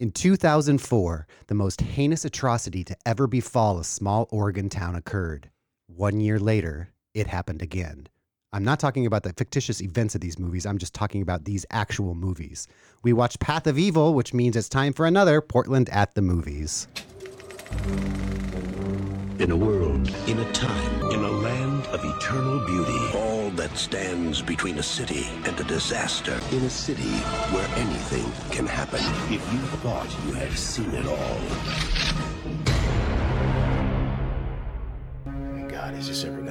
In 2004, the most heinous atrocity to ever befall a small Oregon town occurred. One year later, it happened again. I'm not talking about the fictitious events of these movies, I'm just talking about these actual movies. We watched Path of Evil, which means it's time for another Portland at the Movies. In a world, in a time, in a land of eternal beauty, that stands between a city and a disaster. in a city Where anything can happen. If you thought you had seen it all, God, is this ever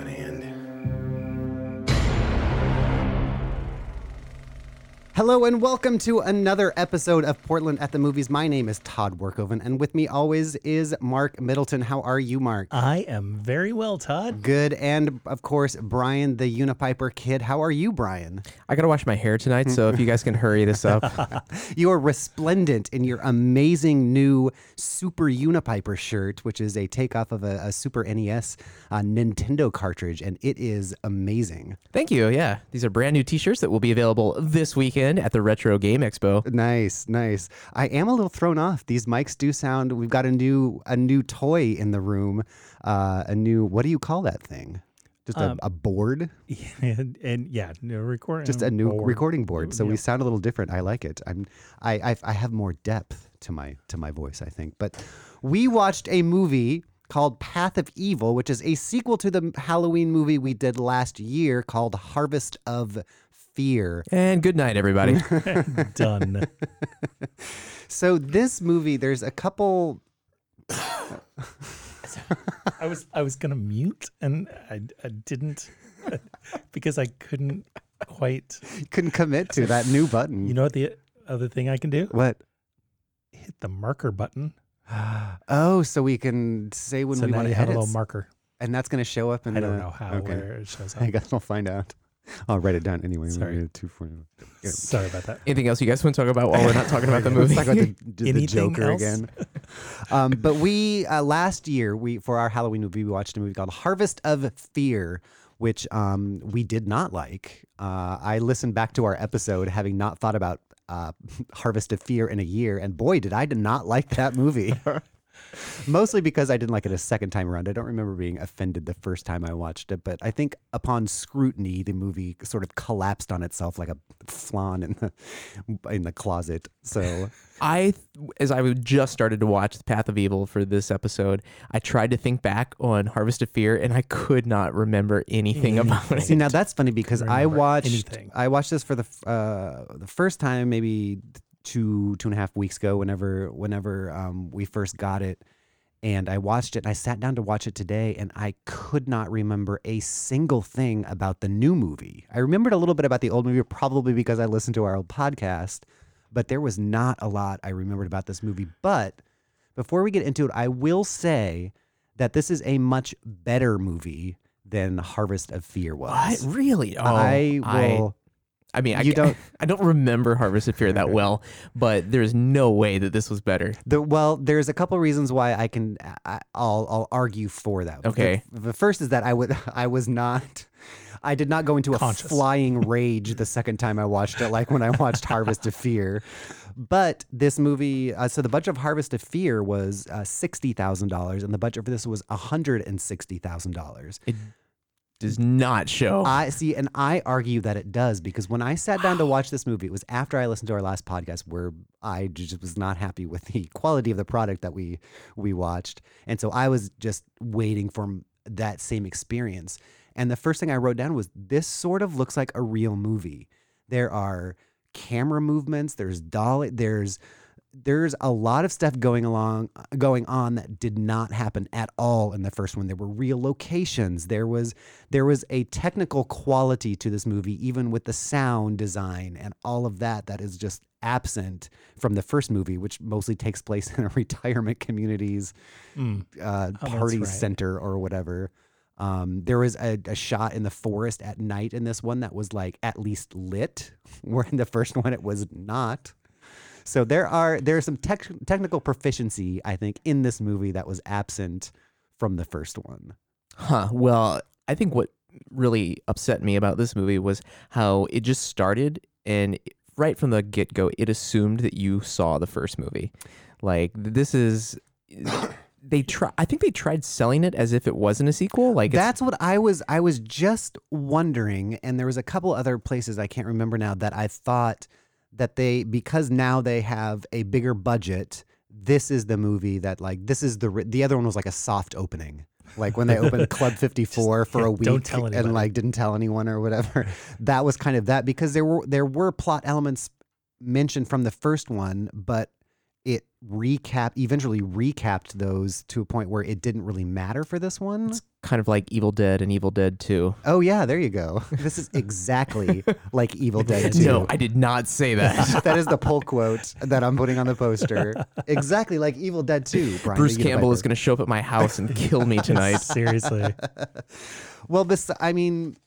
Hello and welcome to another episode of Portland at the Movies. My name is Todd Workoven, and with me always is Mark Middleton. How are you, Mark? I am very well, Todd. Good. And of course, Brian, the Unipiper kid. How are you, Brian? I gotta wash my hair tonight, so if you guys can hurry this up. You are resplendent in your amazing new Super Unipiper shirt, which is a takeoff of a, a Super NES uh, Nintendo cartridge, and it is amazing. Thank you. Yeah, these are brand new T-shirts that will be available this weekend at the Retro Game Expo. Nice, nice. I am a little thrown off. These mics do sound. We've got a new a new toy in the room. Uh, a new what do you call that thing? Just a, a board, and, and yeah, no recording. just a new board. recording board. So we sound a little different. I like it. I'm I, I I have more depth to my to my voice. I think. But we watched a movie called Path of Evil, which is a sequel to the Halloween movie we did last year called Harvest of Fear. And good night, everybody. done. So this movie, there's a couple I was I was gonna mute and I, I didn't because I couldn't quite. couldn't commit to that new button. You know what the other thing I can do? what? Hit the marker button. Oh, so we can say when so we want to have a little marker. and that's going to show up in I the. don't know how Okay. where it shows up. I guess we'll find out. I'll write it down anyway. Sorry. Maybe two for you. Yeah. Sorry about that. Anything else you guys want to talk about while we're not talking about the Let's movie? talk about the, the- the Anything Joker else? again. um, but we uh, last year we for our Halloween movie we watched a movie called Harvest of Fear, which um, we did not like. Uh, I listened back to our episode having not thought about uh, Harvest of Fear in a year, and boy, did I did not like that movie. Mostly because I didn't like it a second time around. I don't remember being offended the first time I watched it, but I think upon scrutiny, the movie sort of collapsed on itself like a flan in the in the closet. So I, as I just started to watch The Path of Evil for this episode, I tried to think back on Harvest of Fear, and I could not remember anything about it. See, now that's funny because I remember watched anything. I watched this for the uh, the first time maybe two two and a half weeks ago. Whenever whenever um, we first got it, and I watched it. and I sat down to watch it today, and I could not remember a single thing about the new movie. I remembered a little bit about the old movie, probably because I listened to our old podcast, but there was not a lot I remembered about this movie. But before we get into it, I will say that this is a much better movie than Harvest of Fear was. What? Really? Oh, I will. I mean, I, You ca- don't- I don't remember Harvest of Fear that well, but there's no way that this was better. The, well, there's a couple reasons why I can I, I'll I'll argue for that. The- Okay. The, first is that I would I was not I did not go into a Conscious. flying rage the second time I watched it, like when I watched Harvest of Fear. But this movie, uh, so the budget of Harvest of Fear was uh, sixty thousand dollars, and the budget for this was hundred and sixty thousand dollars. It does not show. I see, and I argue that it does because when I sat down to watch this movie, it was after I listened to our last podcast where I just was not happy with the quality of the product that we we watched, and so I was just waiting for that same experience. And the first thing I wrote down was this sort of looks like a real movie. There are camera movements. There's dolly. There's there's a lot of stuff going along going on that did not happen at all in the first one there were real locations there was there was a technical quality to this movie even with the sound design and all of that that is just absent from the first movie which mostly takes place in a retirement community's Mm. uh, Oh, party right. center or whatever um, there was a, a shot in the forest at night in this one that was like at least lit where in the first one it was not so there are there's some tech, technical proficiency I think in this movie that was absent from the first one. Huh. Well, I think what really upset me about this movie was how it just started and right from the get go, it assumed that you saw the first movie. Like this is. They try. I think they tried selling it as if it wasn't a sequel. Like That's what I was I was just wondering and there was a couple other places I can't remember now that I thought that they because now they have a bigger budget this is the movie that like this is the the other one was like a soft opening. Like when they opened Club 54 for yeah, a week don't tell and like didn't tell anyone or whatever that was kind of that because there were there were plot elements mentioned from the first one but it recap eventually recapped those to a point where it didn't really matter for this one kind of like Evil Dead and Evil Dead Two. Oh yeah, there you go. This is exactly like Evil Dead 2. No, I did not say that. that is the pull quote that I'm putting on the poster. Exactly like Evil Dead 2. Brian, Bruce you get a Campbell is going to show up at my house and kill me tonight. Seriously. Well, this I mean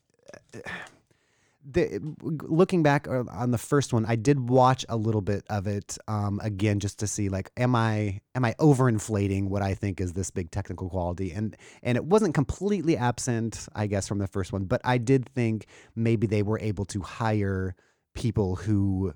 the, looking back on the first one, I did watch a little bit of it um, again just to see like am I am I overinflating what I think is this big technical quality? And and it wasn't completely absent I guess from the first one, but I did think maybe they were able to hire people who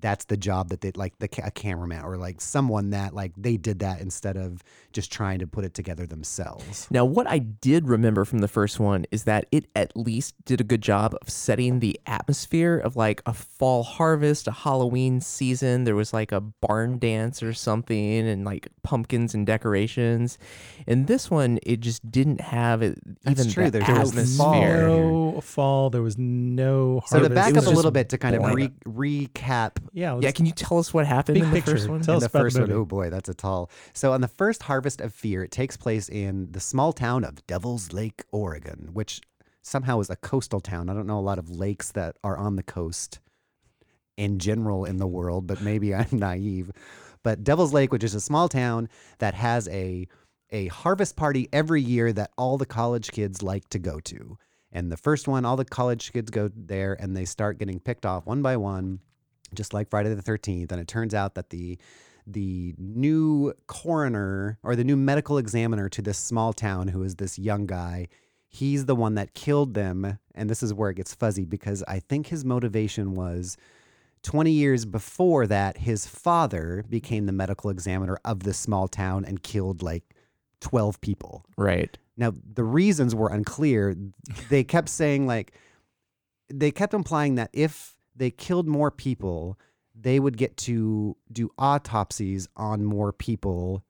that's the job that they like the ca- a cameraman or like someone that like they did that instead of just trying to put it together themselves. Now, what I did remember from the first one is that it at least did a good job of setting the atmosphere of like a fall harvest, a Halloween season. There was like a barn dance or something, and like pumpkins and decorations. And this one, it just didn't have it, That's even true, the there's no atmosphere. No fall. There was no So to back up a little bit to kind of re- recap Yeah. Yeah, can you tell us what happened in the picture. first one? Tell in us the about first the one. movie. Oh boy, that's a tall. So on the first Harvest of Fear, it takes place in the small town of Devil's Lake, Oregon, which somehow is a coastal town. I don't know a lot of lakes that are on the coast in general in the world, but maybe I'm naive. But Devil's Lake, which is a small town that has a a harvest party every year that all the college kids like to go to. And the first one, all the college kids go there and they start getting picked off one by one, just like Friday the 13th. And it turns out that the the new coroner or the new medical examiner to this small town, who is this young guy, he's the one that killed them. And this is where it gets fuzzy because I think his motivation was 20 years before that, his father became the medical examiner of this small town and killed like 12 people. Right. Now, the reasons were unclear. They kept saying, like, they kept implying that if they killed more people, they would get to do autopsies on more people,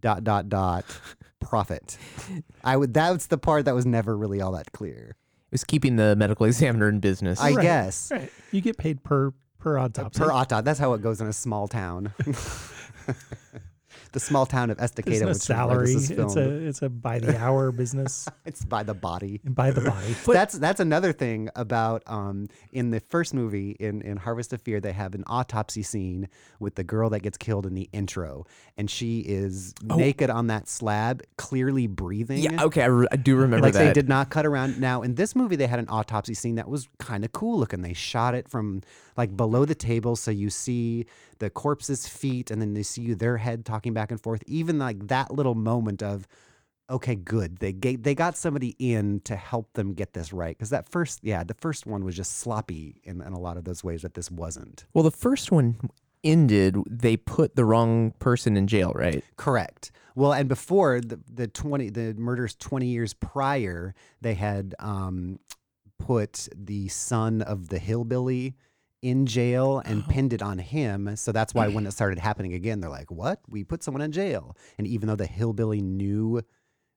dot, dot, dot, profit. I would, that's the part that was never really all that clear. It was keeping the medical examiner in business. I Right, guess. Right. You get paid per per autopsy. Per autopsy. That's how it goes in a small town. the small town of There's Estacada, no which is where salary. It's a it's a by the hour business. it's by the body. by the body. that's that's another thing about um in the first movie in in Harvest of Fear they have an autopsy scene with the girl that gets killed in the intro and she is naked on that slab clearly breathing Yeah, okay, I, re- I do remember like that. they did not cut around now in this movie they had an autopsy scene that was kind of cool looking they shot it from like below the table so you see the corpse's feet and then they see you their head talking back and forth even like that little moment of okay good they ga- they got somebody in to help them get this right because that first yeah the first one was just sloppy in, in a lot of those ways that this wasn't Well, the first one ended, they put the wrong person in jail, right? Correct. Well, and before the the twenty the murders twenty years prior, they had um, put the son of the hillbilly in jail and oh. pinned it on him. So that's why when it started happening again, they're like, "What? We put someone in jail?" And even though the hillbilly knew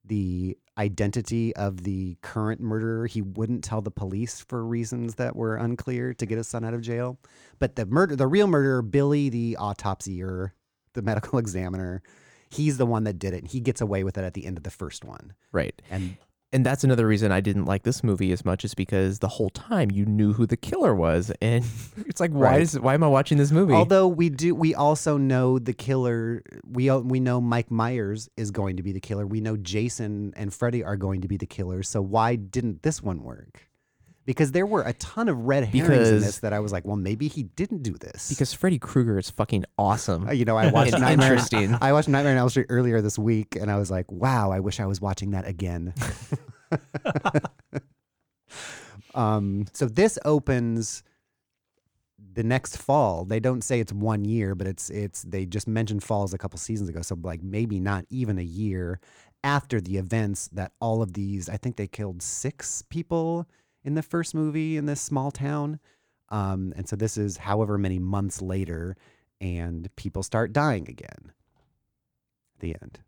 the identity of the current murderer, he wouldn't tell the police for reasons that were unclear to get his son out of jail. But the murder, the real murderer, Billy, the autopsier, the medical examiner, he's the one that did it. And he gets away with it at the end of the first one. Right. And And that's another reason I didn't like this movie as much is because the whole time you knew who the killer was, and it's like, why Right. is why am I watching this movie? although we do, we also know the killer. We we know Mike Myers is going to be the killer. We know Jason and Freddy are going to be the killers. So why didn't this one work? Because there were a ton of red herrings in Because- this that I was like, well, maybe he didn't do this. because Freddy Krueger is fucking awesome. Uh, you know, I watched And Nightmare. interesting. I watched Nightmare on Elm Street earlier this week, and I was like, "Wow, I wish I was watching that again." um, so this opens the next fall. They don't say it's one year, but it's it's they just mentioned falls a couple seasons ago. So like maybe not even a year after the events that all of these. I think they killed six people in the first movie in this small town, um, and so this is however many months later, and people start dying again. The end.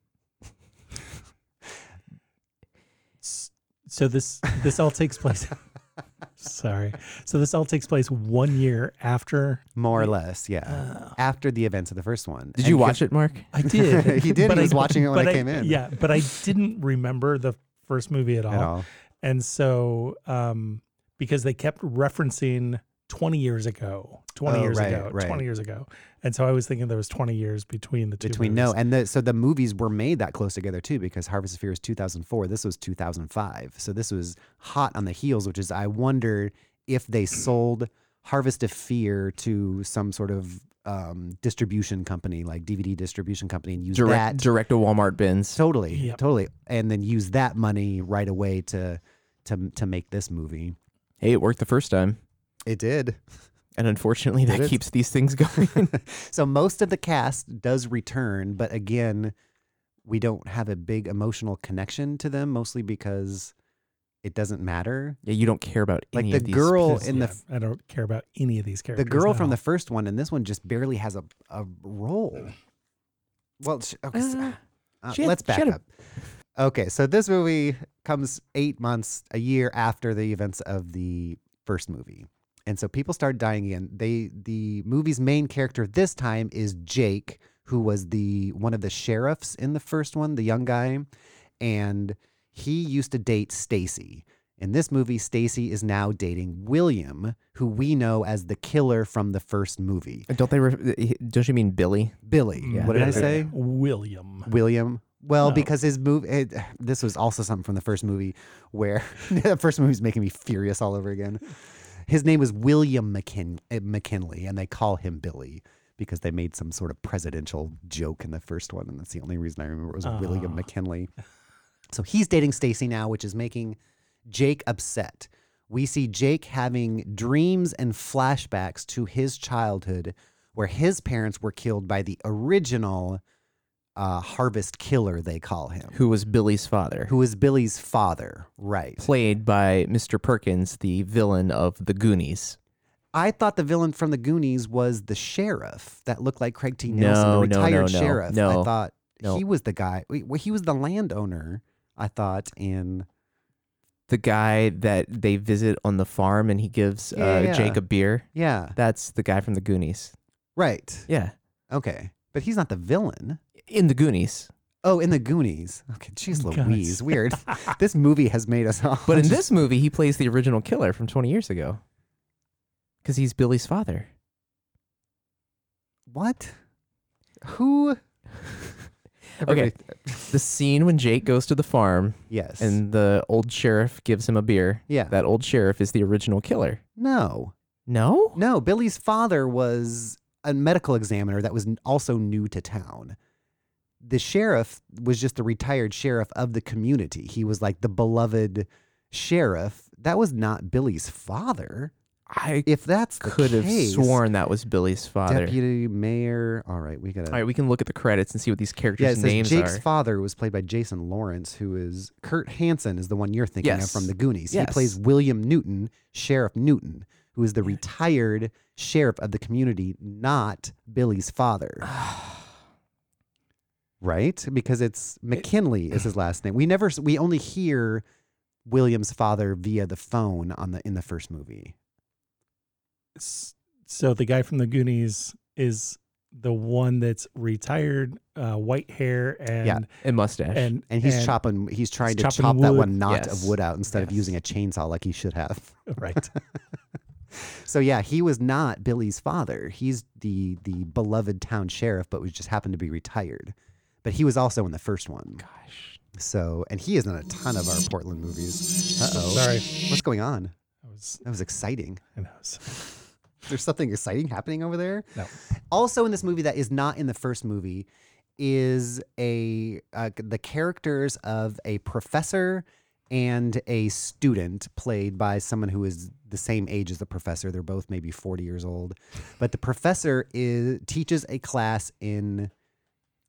So this this all takes place. sorry. So this all takes place one year after More or less, yeah. After the events of the first one. Did you watch it, Mark? I did. He did. But He was watching it when but I came in. Yeah, but I didn't remember the first movie at all. At all. And so, um, because they kept referencing 20 years ago, 20 Oh, years right, ago, right. 20 years ago. And so I was thinking there was 20 years between the two. Between no, and the, so the movies were made that close together too, because Harvest of Fear is 2004. This was 2005. So this was hot on the heels, which is I wonder if they sold Harvest of Fear to some sort of um, distribution company, like DVD distribution company, and use Direct that direct to Walmart bins. totally, Yep. totally, and then use that money right away to to to make this movie. Hey, it worked the first time. It did. And unfortunately, that it? keeps these things going. so most of the cast does return, but again, we don't have a big emotional connection to them, mostly because it doesn't matter. yeah, you don't care about Like the of these girl in the Yeah, f- I don't care about any of these characters. the girl from the first one and this one just barely has a, a role. Well, sh- okay, s- Uh, uh, she had- let's she back had a- up. Okay, so this movie comes eight months, a year after the events of the first movie. And so people start dying again. They the movie's main character this time is Jake, who was the one of the sheriffs in the first one, the young guy, and he used to date Stacy. In this movie, Stacy is now dating William, who we know as the killer from the first movie. Don't they? Re- don't you mean Billy? Billy. Yeah. What did I say? William. William. Well, No. because his move, it, this was also something from the first movie where the first movie is making me furious all over again. His name was William McKin- uh, McKinley, and they call him Billy because they made some sort of presidential joke in the first one, and that's the only reason I remember it was William Ah. McKinley. So he's dating Stacy now, which is making Jake upset. We see Jake having dreams and flashbacks to his childhood where his parents were killed by the original uh, harvest killer, they call him, Who was Billy's father? who is Billy's father. Right. played by Mr. Perkins, the villain of The Goonies. I thought the villain from the Goonies was the sheriff that looked like Craig T. Nelson, No, the no, no, retired no, sheriff. no, I thought he was the guy. well, He was the landowner, I thought, in. The guy that they visit on the farm and he gives uh, yeah. Jake a beer. Yeah. That's the guy from The Goonies. Right. Yeah. Okay. But he's not the villain. In The Goonies. Oh, in the Goonies. Okay, jeez. Louise. Weird. this movie has made us all. But in this movie, he plays the original killer from 20 years ago. Because he's Billy's father. What? Who? Okay. The scene when Jake goes to the farm Yes. and the old sheriff gives him a beer. yeah. That old sheriff is the original killer. no. No? No. Billy's father was a medical examiner that was n- also new to town. The sheriff was just the retired sheriff of the community. He was like the beloved sheriff. That was not Billy's father. I If that's the could have sworn that was Billy's father. Deputy mayor. All right, we gotta. All right, we can look at the credits and see what these Yeah, characters' it says names Jake's are. father was played by Jason Lawrence, who is Kurt Hansen is the one you're thinking of from the Goonies. Yes. He plays William Newton, Sheriff Newton, who is the retired sheriff of the community, not Billy's father. right? Because it's McKinley is his last name. We never we only hear William's father via the phone on the in the first movie. S- So the guy from the Goonies is the one that's retired, uh, white hair, and Yeah. and mustache. and And he's chopping he's trying he's to chopping chop that one knot Yes. of wood out instead of using a chainsaw like he should have. right. So yeah, he was not Billy's father. He's the the beloved town sheriff, but was just happened to be retired. But he was also in the first one. Gosh. So and he is in a ton of our Portland movies. Uh oh. Sorry, What's going on? I was. That was exciting. I know. There's something exciting happening over there. No. Also in this movie that is not in the first movie is a uh, the characters of a professor and a student played by someone who is the same age as the professor. They're both maybe 40 years old. But the professor is teaches a class in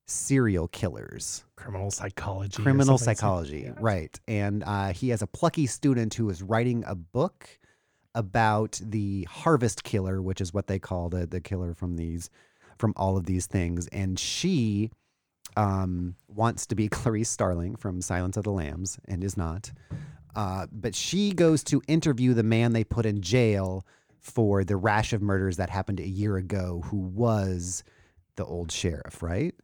serial killers Criminal psychology. criminal psychology, right? And uh, he has a plucky student who is writing a book about the harvest killer, which is what they call the the killer from these from all of these things. And she um, wants to be Clarice Starling from Silence of the Lambs and is not. Uh, but she goes to interview the man they put in jail for the rash of murders that happened a year ago, who was the old sheriff, right?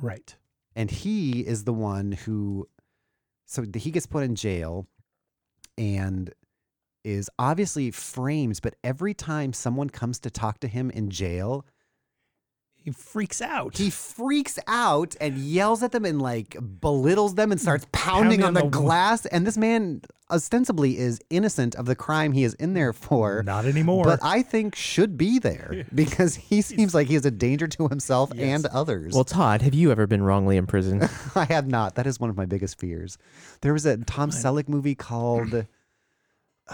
Right. and he is the one who so he gets put in jail and is obviously frames, but every time someone comes to talk to him in jail He freaks out. he freaks out and yells at them and like belittles them and starts pounding, Pounding on on the, the- glass and this man ostensibly is innocent of the crime he is in there for Not anymore. but I think should be there because he seems like he is a danger to himself and others. Well, Todd, have you ever been wrongly imprisoned? I have not. That is one of my biggest fears. There was a Tom Selleck movie called.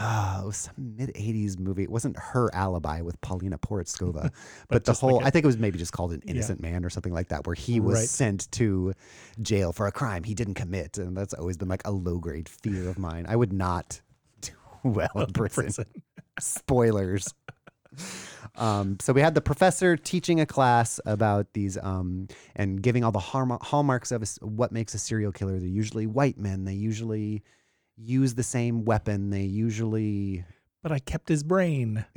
Uh, it was some mid '80s movie. It wasn't her alibi with Paulina Porizkova, but, the just like whole. a- I think it was maybe just called an innocent man or something like that, where he was Right. sent to jail for a crime he didn't commit, and that's always been like a low grade fear of mine. I would not do well in prison. Prison. Spoilers. Um, so we had the professor teaching a class about these um, and giving all the hallma- hallmarks of what makes a serial killer. They're usually white men. They usually use the same weapon. They usually. But I kept his brain.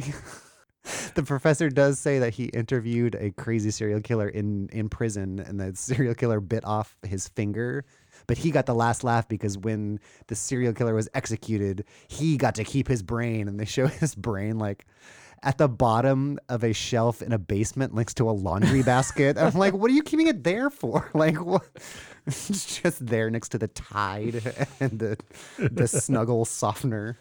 The professor does say that he interviewed a crazy serial killer in in prison, and the serial killer bit off his finger. But he got the last laugh because when the serial killer was executed, he got to keep his brain, and they show his brain like at the bottom of a shelf in a basement next to a laundry basket. I'm like, what are you keeping it there for? Like, what? It's just there next to the Tide and the the Snuggle softener.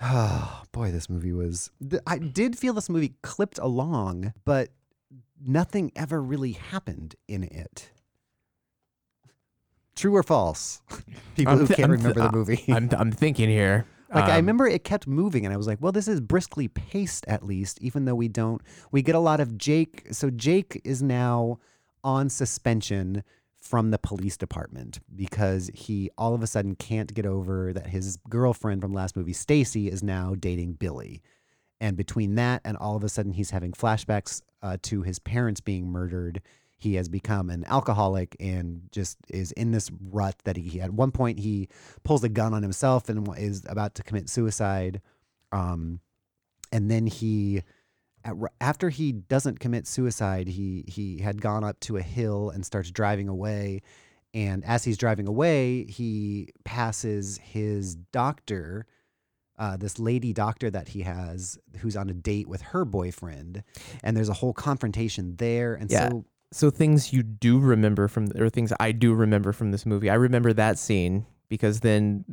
Oh boy, this movie was. I did feel this movie clipped along, but nothing ever really happened in it. True or false? People I'm who can't I'm thi- remember the uh, movie. I'm, I'm thinking here. Like I Um, remember it kept moving, and I was like, "Well, this is briskly paced at least." Even though we don't, we get a lot of Jake. So Jake is now on suspension from the police department because he all of a sudden can't get over that his girlfriend from last movie, Stacy, is now dating Billy, and between that and all of a sudden he's having flashbacks uh, to his parents being murdered. He has become an alcoholic and just is in this rut that he at one point he pulls a gun on himself and is about to commit suicide. Um, and then he, after he doesn't commit suicide, he he had gone up to a hill and starts driving away. And as he's driving away, he passes his doctor, uh, this lady doctor that he has, who's on a date with her boyfriend, and there's a whole confrontation there. And Yeah. so So things you do remember from, or things I do remember from this movie. I remember that scene because then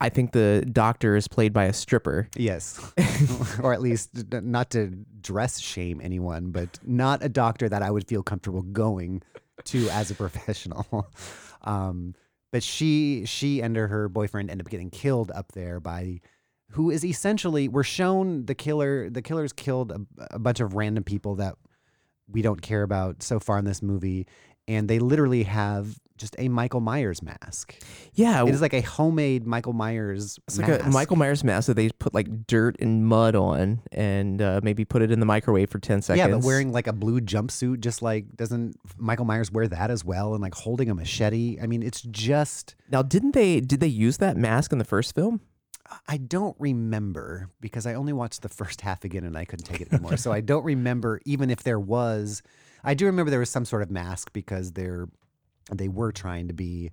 I think the doctor is played by a stripper. Yes. or at least not to dress shame anyone, but not a doctor that I would feel comfortable going to as a professional. Um, but she she and her, boyfriend end up getting killed up there by who is essentially we're shown the killer the killer's killed a, a bunch of random people that we don't care about so far in this movie and they literally have just a Michael Myers mask. Yeah, It is like a homemade Michael Myers It's like a mask. Michael Myers mask that they put like dirt and mud on and uh, maybe put it in the microwave for 10 seconds. Yeah, but wearing like a blue jumpsuit, just like doesn't Michael Myers wear that as well? And like holding a machete. I mean, it's just Now, didn't they did they use that mask in the first film? I don't remember because I only watched the first half again and I couldn't take it anymore. so I don't remember even if there was. I do remember there was some sort of mask because they're they were trying to be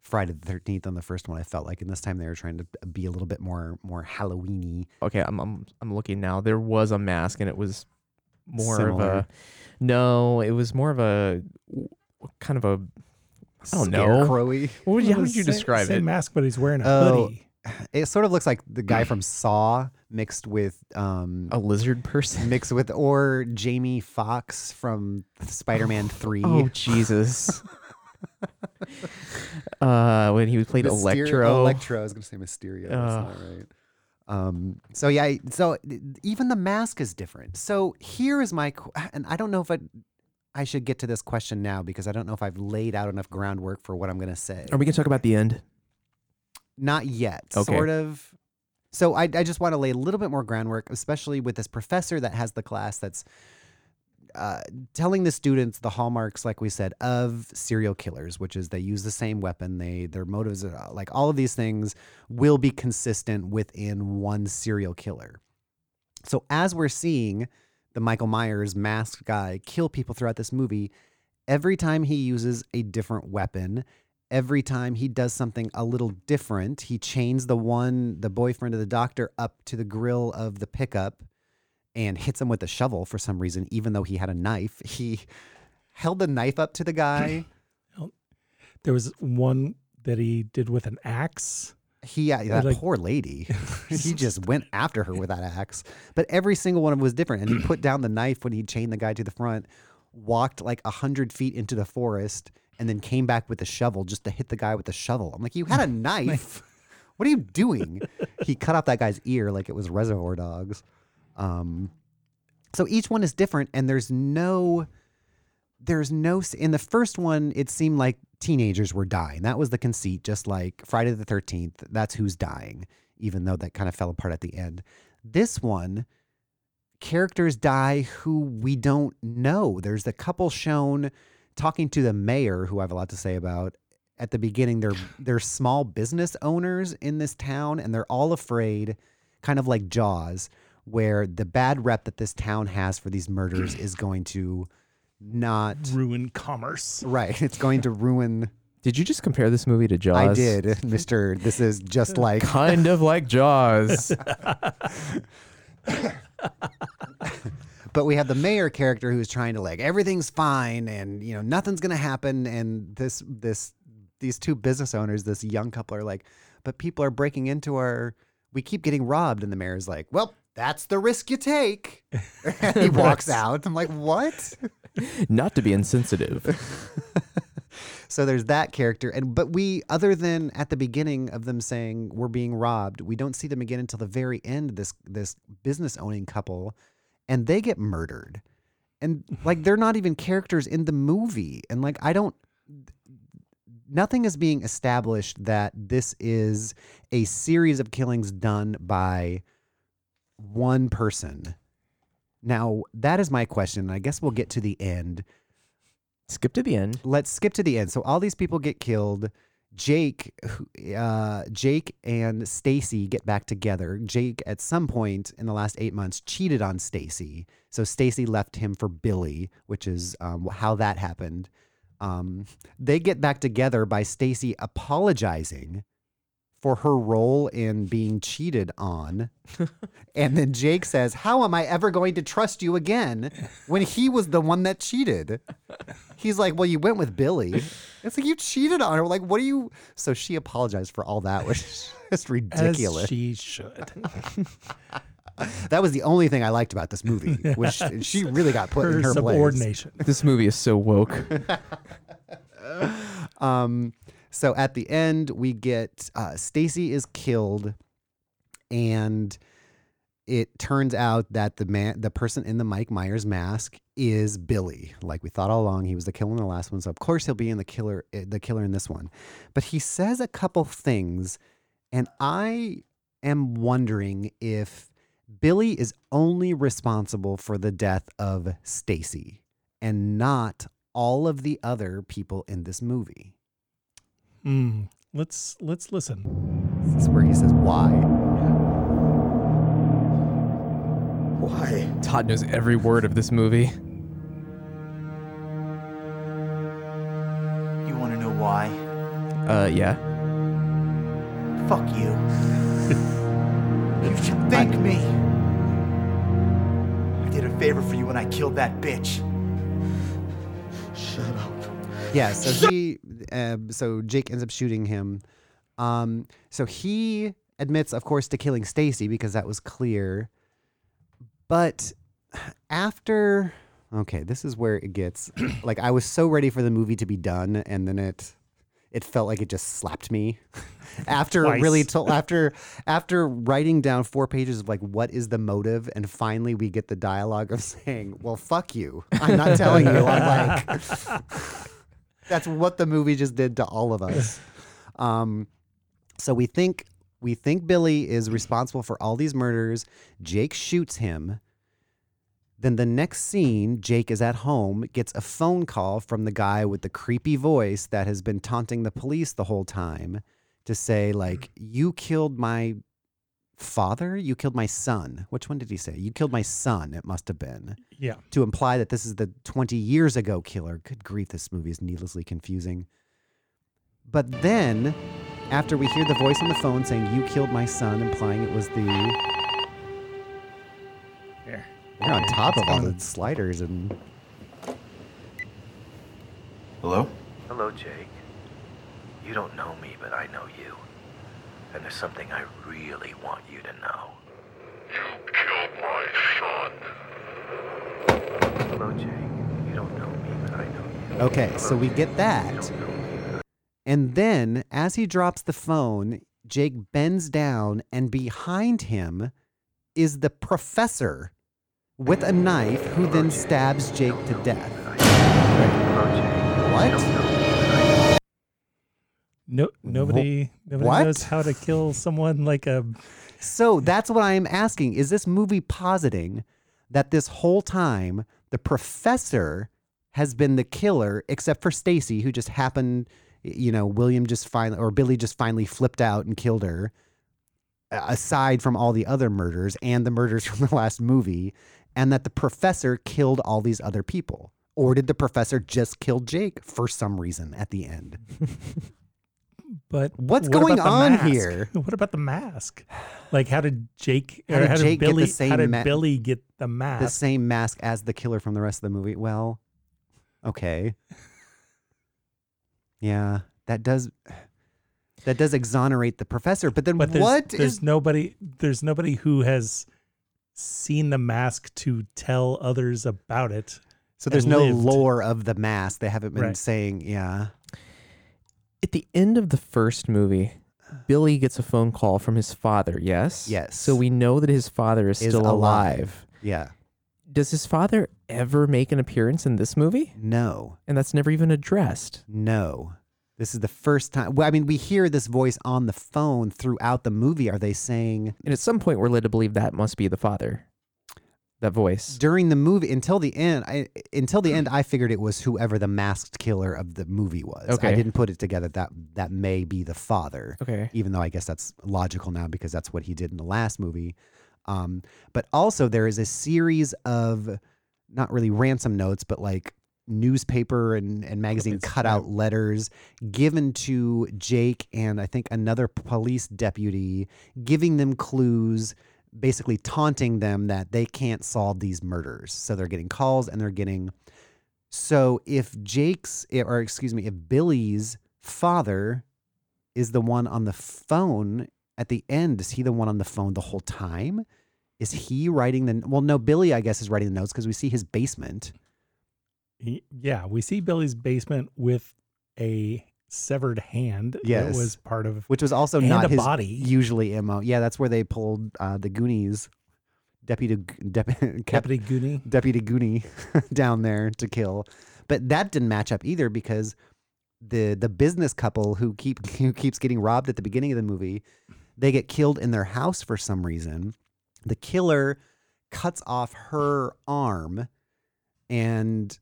Friday the Thirteenth on the first one. I felt like, and this time they were trying to be a little bit more more Halloweeny. Okay, I'm I'm I'm looking now. There was a mask and it was more of a No, it was more of a kind of a I don't know. Scarecrowy. What would you, how would you describe same it? mask, but he's wearing a Oh, hoodie. It sort of looks like the guy from Saw mixed with um A lizard person? mixed with or Jamie Foxx from Spider-Man 3. Oh Jesus. uh, when he played Myster- Electro. Electro. I was going to say Mysterio. That's not right. Um, so yeah, so even the mask is different. So here is my, qu- and I don't know if I, I should get to this question now because I don't know if I've laid out enough groundwork for what I'm going to say. Are we gonna talk about the end? Not yet. Okay. Sort of. So I, I just want to lay a little bit more groundwork, especially with this professor that has the class that's uh, telling the students the hallmarks, like we said, of serial killers, which is they use the same weapon. They their motives, are, like all of these things, will be consistent within one serial killer. So as we're seeing the Michael Myers masked guy kill people throughout this movie, every time he uses a different weapon, every time he does something a little different, he chains the one, the boyfriend of the doctor, up to the grill of the pickup and hits him with a shovel for some reason, even though he had a knife. He held the knife up to the guy. There was one that he did with an axe. He, uh, that like- poor lady, he just went after her with that axe. But every single one of them was different. And he put down the knife when he chained the guy to the front, walked like a hundred feet into the forest, and then came back with a shovel just to hit the guy with the shovel. I'm like, you had a knife. What are you doing? he cut off that guy's ear like it was Reservoir Dogs. Um, so each one is different, and there's no, there's no. In the first one, it seemed like teenagers were dying. That was the conceit, just like Friday the Thirteenth. That's who's dying, even though that kind of fell apart at the end. This one, characters die who we don't know. There's a couple shown talking to the mayor, who I have a lot to say about. At the beginning, they're they're small business owners in this town, and they're all afraid, kind of like Jaws, where the bad rep that this town has for these murders is going to not Ruin commerce. right. It's going to ruin. Did you just compare this movie to Jaws? I did, Mister. This is just like Kind of like Jaws. but we have the mayor character who's trying to like everything's fine and you know nothing's gonna happen. And this this these two business owners this young couple are like but people are breaking into our we keep getting robbed. And the mayor's like well that's the risk you take. And he walks out. I'm like what? Not to be insensitive. so there's that character. And but we other than at the beginning of them saying we're being robbed we don't see them again until the very end this this business owning couple and they get murdered and like they're not even characters in the movie and like i don't nothing is being established that this is a series of killings done by one person now that is my question and i guess we'll get to the end Skip to the end. let's skip to the end. So all these people get killed. Jake, uh, Jake and Stacy get back together. Jake, at some point in the last eight months, cheated on Stacy. So Stacy left him for Billy, which is um, how that happened. Um, they get back together by Stacy apologizing for her role in being cheated on. and then Jake says, How am I ever going to trust you again when he was the one that cheated? He's like, Well, you went with Billy. It's like, You cheated on her. Like, what do you. So she apologized for all that, which is just ridiculous. As she should. that was the only thing I liked about this movie, which she really got put Her in her place. This movie is so woke. Um, so at the end, we get uh, Stacy is killed, and it turns out that the man, the person in the Mike Myers mask, is Billy. Like we thought all along, he was the killer in the last one, so of course he'll be in the killer, eh, the killer in this one. But he says a couple things, and I am wondering if Billy is only responsible for the death of Stacy and not all of the other people in this movie. Hmm. Let's let's listen. This is where he says why. Why? Todd knows every word of this movie. You want to know why? Uh, yeah. Fuck you. you should thank me. I did a favor for you when I killed that bitch. Shut up. Yeah, so he, uh, so Jake ends up shooting him. Um, so he admits, of course, to killing Stacy because that was clear. But after, okay, this is where it gets like I was so ready for the movie to be done, and then it, it felt like it just slapped me. after really Twice. to, after after writing down four pages of like what is the motive, and finally we get the dialogue of saying, "Well, fuck you. I'm not telling you." I'm like, that's what the movie just did to all of us. Um, so we think we think Billy is responsible for all these murders. Jake shoots him. Then the next scene, Jake is at home, gets a phone call from the guy with the creepy voice that has been taunting the police the whole time to say like you killed my father, you killed my son. Which one did he say? You killed my son, it must have been. Yeah. To imply that this is the 20 years ago killer. Good grief, this movie is needlessly confusing. But then after we hear the voice on the phone saying you killed my son, implying it was the Here. they're on top of all the sliders and Hello? Hello, Jake. You don't know me, but I know you. And there's something I really want you to know. You killed my son. Hello, Jake. You don't know me, but I know you. Okay, so we get that. don't know me, but And then as he drops the phone, Jake bends down and behind him is the professor with a knife who then stabs Jake to death. Hello, Jake. What? No, nobody, nobody what? knows how to kill someone like a. So that's what I am asking. Is this movie positing that this whole time the professor has been the killer, except for Stacy, who just happened, you know, William just finally, or Billy just finally flipped out and killed her, aside from all the other murders and the murders from the last movie, and that the professor killed all these other people? Or did the professor just kill Jake for some reason at the end? But What's what going on here? What about the mask? Like, how did Jake How or did how Jake did get the Billy? same how did ma- Billy get the mask? the same mask as the killer from the rest of the movie. Well, okay. Yeah, that does that does exonerate the professor. But then but there's, what there's is nobody. There's nobody who has seen the mask to tell others about it. so there's no lived. lore of the mask. They haven't been Right. saying, yeah. At the end of the first movie, Billy gets a phone call from his father, yes? Yes. So we know that his father is, Is still alive. alive. Yeah. Does his father ever make an appearance in this movie? No. And that's never even addressed. No. This is the first time. Well, I mean, we hear this voice on the phone throughout the movie. Are they saying And at some point, we're led to believe that must be the father. That voice. during the movie until the end? I until the end, I figured it was whoever the masked killer of the movie was. Okay. I didn't put it together that that may be the father. Okay. even though I guess that's logical now because that's what he did in the last movie. Um, but also, there is a series of not really ransom notes, but like newspaper and, and magazine cutout yeah. letters given to Jake and I think another police deputy, giving them clues, basically taunting them that they can't solve these murders. So they're getting calls and they're getting. So if Jake's, eh, or excuse me, if Billy's father is the one on the phone at the end. Is he the one on the phone the whole time? Is he writing the? Well, no. Billy, I guess, is writing the notes because we see his basement. Yeah, we see Billy's basement with a severed hand. Yes. that was part of. which was also not a his body. usually mo. Yeah, that's where they pulled uh, the Goonies, deputy Dep- Cap- Deputy Goonie. deputy Goonie down there to kill, but that didn't match up either because the the business couple who keep who keeps getting robbed at the beginning of the movie, they get killed in their house for some reason. The killer cuts off her arm and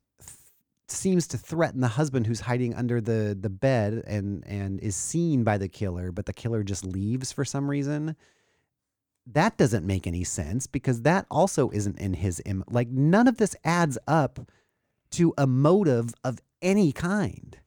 seems to threaten the husband who's hiding under the the bed and and is seen by the killer but the killer just leaves for some reason. That doesn't make any sense because that also isn't in his Im- like none of this adds up to a motive of any kind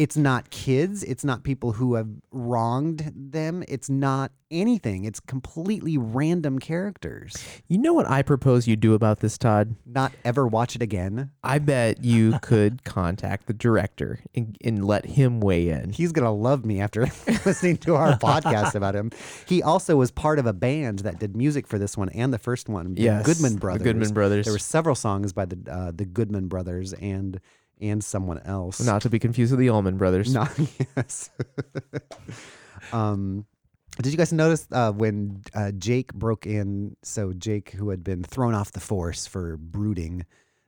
it's not kids it's not people who have wronged them it's not anything it's completely random characters You know what I propose you do about this, Todd? not ever watch it again I bet you could contact the director and, and let him weigh in. He's gonna love me after listening to our podcast about him. He also was part of a band that did music for this one and the first one. The Yes, Goodman the Brothers. Goodman Brothers. There were several songs by the uh, the Goodman Brothers, and and someone else. Not to be confused with the Allman Brothers. Not yes. um, did you guys notice uh, when uh, Jake broke in? So Jake, who had been thrown off the force for brooding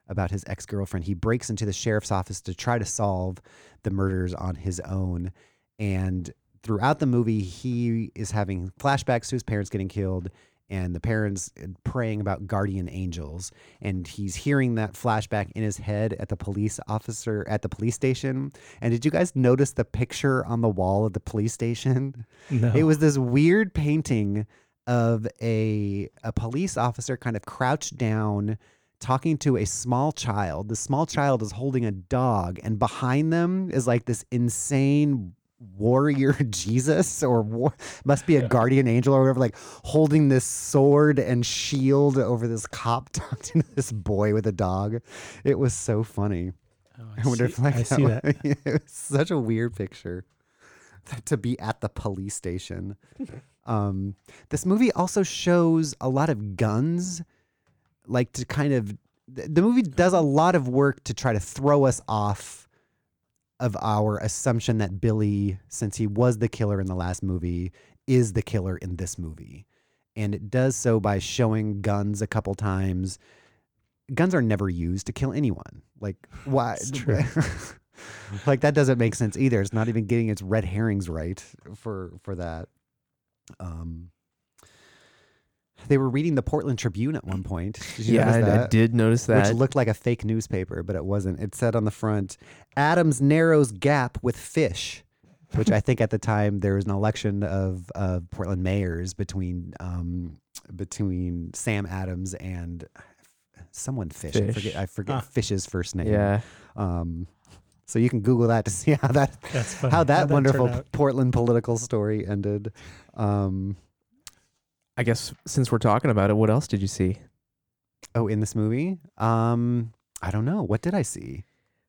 about his ex girlfriend, he breaks into the sheriff's office to try to solve the murders on his own. And throughout the movie, he is having flashbacks to his parents getting killed and the parents uh, praying about guardian angels and he's hearing that flashback in his head at the police officer at the police station. And did you guys notice the picture on the wall of the police station? No. it was this weird painting of a a police officer kind of crouched down talking to a small child. The small child is holding a dog and behind them is like this insane warrior Jesus or war, must be a guardian angel or whatever, like holding this sword and shield over this cop talking to this boy with a dog. It was so funny. Oh, I wonder see, if like I see that. was- it was such a weird picture to be at the police station. Um, this movie also shows a lot of guns, like to kind of. The movie does a lot of work to try to throw us off of our assumption that Billy, since he was the killer in the last movie, is the killer in this movie. And it does so by showing guns a couple times. Guns are never used to kill anyone. Like, why? Like that doesn't make sense either. It's not even getting its red herrings right for for that. Um, they were reading the Portland Tribune at one point. Did you yeah, notice I, I did notice that. Which looked like a fake newspaper, but it wasn't. It said on the front, Adams narrows gap with fish, which I think at the time there was an election of, of Portland mayors between um, between Sam Adams and someone fish. I forget I forget Ah. Fish's first name. yeah. Um, so you can Google that to see how that how that How'd wonderful? Portland political story ended. Um, I guess since we're talking about it, what else did you see? oh, in this movie, um, I don't know. What did I see?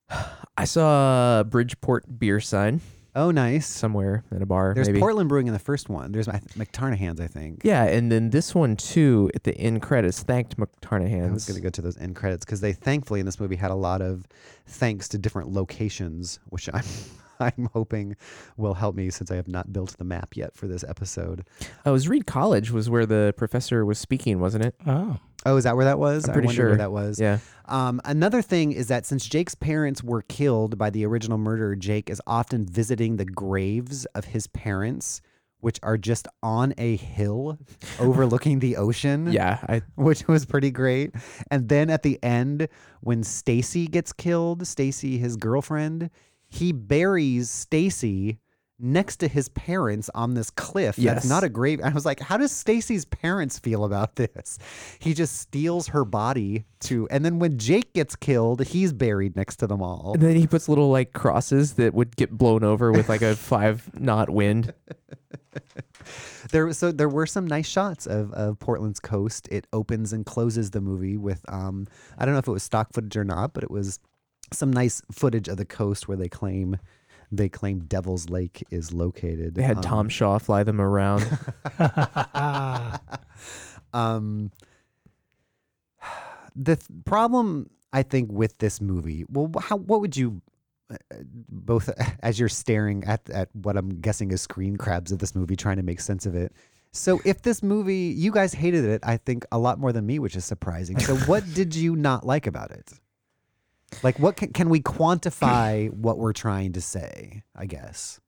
I saw a Bridgeport beer sign Oh, nice. somewhere in a bar. There's maybe. Portland Brewing in the first one. There's I th- MacTarnahan's, I think. Yeah, and then this one too at the end credits thanked MacTarnahan's. I was going to go to those end credits because they thankfully in this movie had a lot of thanks to different locations, which I'm I'm hoping will help me since I have not built the map yet for this episode. Oh, it was Reed College was where the professor was speaking, wasn't it? Oh, Oh, is that where that was? I'm I pretty where sure. that was. Yeah. Um, another thing is that since Jake's parents were killed by the original murderer, Jake is often visiting the graves of his parents, which are just on a hill overlooking the ocean. Yeah, I which was pretty great. And then at the end, when Stacy gets killed, Stacy, his girlfriend, he buries Stacy next to his parents on this cliff. Yes. That's not a grave. I was like, how does Stacy's parents feel about this? He just steals her body to, and then when Jake gets killed, he's buried next to them all. and then he puts little like crosses that would get blown over with like a five knot wind. There, so there were some nice shots of, of Portland's coast. It opens and closes the movie with, um, I don't know if it was stock footage or not, but it was some nice footage of the coast where they claim they claim Devil's Lake is located. They had Um, Tom Shaw fly them around. um, the th- problem I think with this movie, well, how what would you uh, both as you're staring at at what I'm guessing is screen crabs of this movie, trying to make sense of it. So if this movie, you guys hated it, I think a lot more than me, which is surprising. So what did you not like about it? Like, what can, can we quantify what we're trying to say? I guess.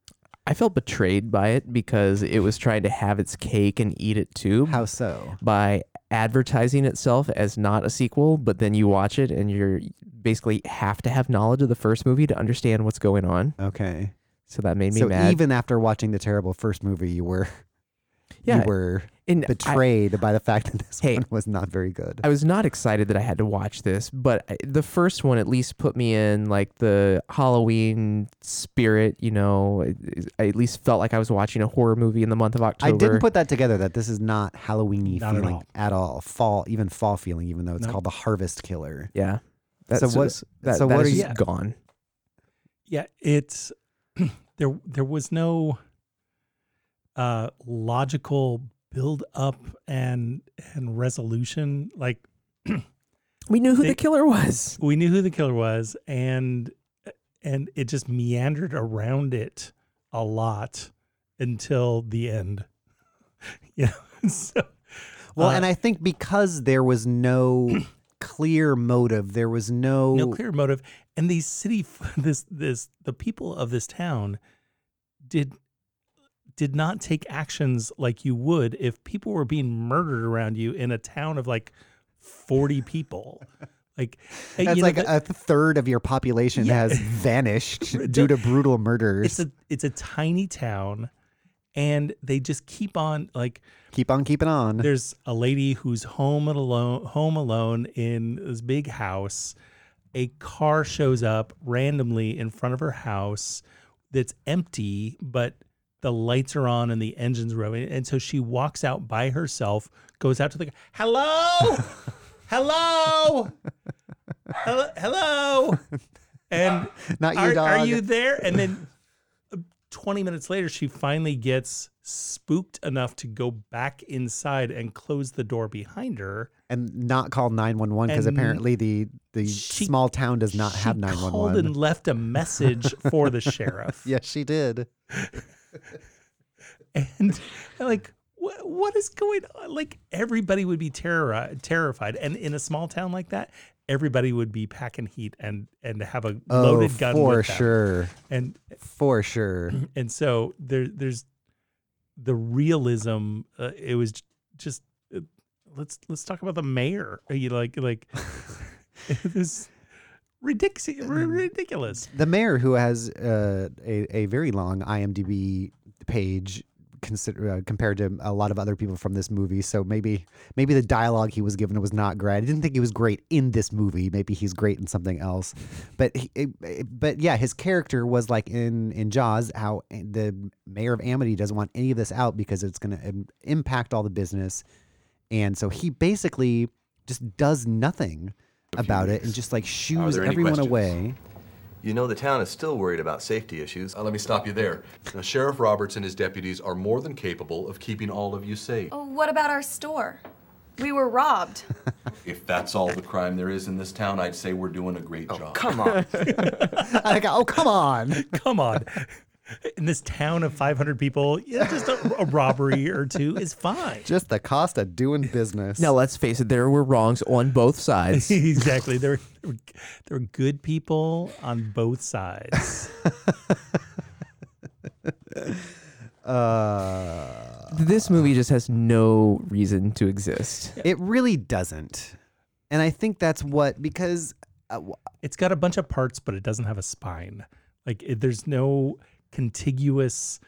I felt betrayed by it because it was trying to have its cake and eat it too How so? by advertising itself as not a sequel, but then you watch it and you're basically have to have knowledge of the first movie to understand what's going on. Okay. So that made me So mad. even after watching the terrible first movie, you were yeah, you were and I- betrayed by the fact that this Hey, one was not very good. I was not excited that I had to watch this, but the first one at least put me in like the Halloween spirit. You know, I- I at least felt like I was watching a horror movie in the month of October. I didn't put that together. That this is not Halloweeny Not at feeling all. at all. Fall, even fall feeling, even though it's Nope. called the Harvest Killer. Yeah. That's So what- That, so that what is are just you- gone. yeah. It's there. There was no uh logical build up and and resolution. Like We knew who the killer was. we knew who the killer was, and and it just meandered around it a lot until the end. Yeah. so, Well, uh, and I think because there was no clear motive, there was no, no clear motive, and these city, this this the people of this town did did not take actions like you would if people were being murdered around you in a town of like forty people. Like, That's you know, like the- a third of your population Yeah. has vanished due to brutal murders. it's a it's a tiny town, and they just keep on like Keep on keeping on. there's a lady who's home alone home alone in this big house a car shows up randomly in front of her house that's empty but the lights are on and the engine's revving and so she walks out by herself goes out to the hello hello hello hello and Not your are, dog. are you there and then uh, 20 minutes later she finally gets spooked enough to go back inside and close the door behind her and not call 911 because apparently the the she- small town does not she have called 911. and left a message for the sheriff yes, she did. And like what, what is going on like everybody would be terror terrified and in a small town like that everybody would be packing heat and and have a Oh, loaded gun for with them. sure. and For sure. and so there there's the realism uh, it was just uh, let's let's talk about the mayor you like like it was ridiculous ridiculous The mayor, who has uh, a, a very long IMDb page consider, uh, compared to a lot of other people from this movie, so maybe maybe the dialogue he was given was not great. I didn't think he was great in this movie. Maybe he's great in something else, but he, it- but yeah, his character was like in in Jaws, how the mayor of Amity doesn't want any of this out because it's going to impact all the business, and so he basically just does nothing about it and just like shoos everyone questions? away. You know the town is still worried about safety issues. Uh, let me stop you there. Now, Sheriff Roberts and his deputies are more than capable of keeping all of you safe. Oh, what about our store? We were robbed. If that's all the crime there is in this town, I'd say we're doing a great job. Come on. I go, oh come on. come on in this town of 500 people yeah, just a, a robbery or two is fine Just the cost of doing business. Now, let's face it, there were wrongs on both sides. exactly there were, there were good people on both sides Uh, this movie just has no reason to exist. it really doesn't. And I think that's what, because uh, w- it's got a bunch of parts but it doesn't have a spine like it, there's no contiguous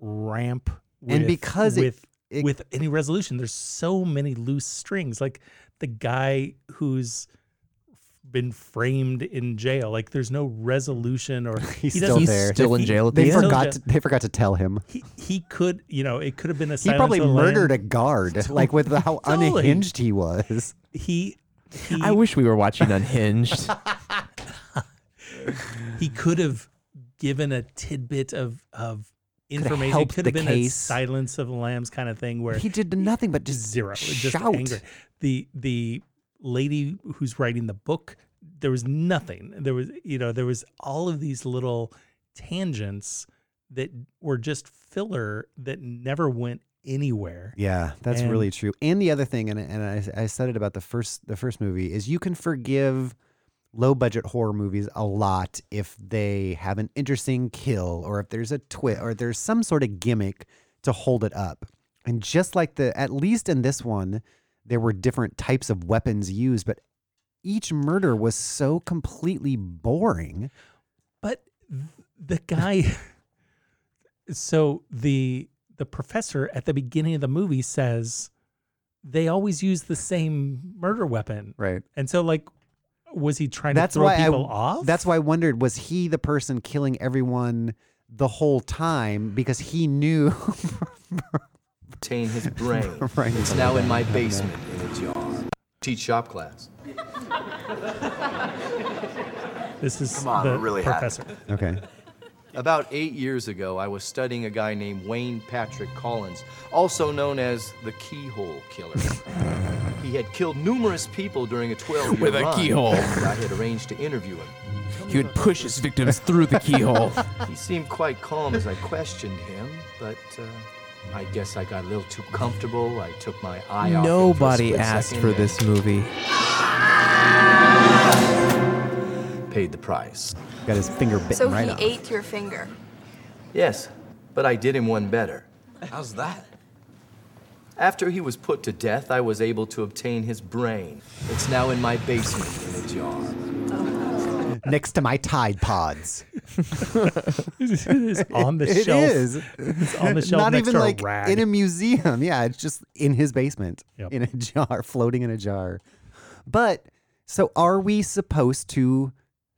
ramp with, And because with it- with any resolution there's so many loose strings like the guy who's been framed in jail like there's no resolution or he's he still doesn't- He's there. still in jail they forgot, Still to, they forgot to tell him. he, he could you know it could have been a He probably murdered a guard, like with how Totally. unhinged he was. he he, I wish we were watching Unhinged. he could have given a tidbit of of information. It could have been case. a Silence of the Lambs kind of thing where He did nothing but just zero, just shout. The the lady who's writing the book, there was nothing. There was you know there was all of these little tangents that were just filler that never went anywhere. Yeah, that's And- really true. And the other thing, and, and I, I said it about the first the first movie, is you can forgive low budget horror movies a lot if they have an interesting kill or if there's a twist or there's some sort of gimmick to hold it up. And just like the at least in this one, there were different types of weapons used, but each murder was so completely boring. But the guy so the the professor at the beginning of the movie says they always use the same murder weapon. Right. And so like was he trying That's to throw why people I off? that's why I wondered was he the person killing everyone the whole time because he knew Obtain his brain. Right. It's now in my basement in a jar. Teach shop class. this is Come on, the really hot. professor. Okay. About eight years ago, I was studying a guy named Wayne Patrick Collins, also known as the Keyhole Killer. he had killed numerous people during a 12 year With a run, keyhole. and I had arranged to interview him. He would push his victims through the keyhole. He seemed quite calm as I questioned him, but uh, I guess I got a little too comfortable. I took my eye off him for a Nobody split asked second for and this movie. Paid the price. Got his finger bitten So right he ate your finger. Yes, but I did him one better. How's that? After he was put to death, I was able to obtain his brain. It's now in my basement in a jar. Next to my Tide Pods. it is on the It shelf. is. It's on the shelf Not next even to a like rag. in a museum. Yeah, it's just in his basement Yep. in a jar, floating in a jar. But so are we supposed to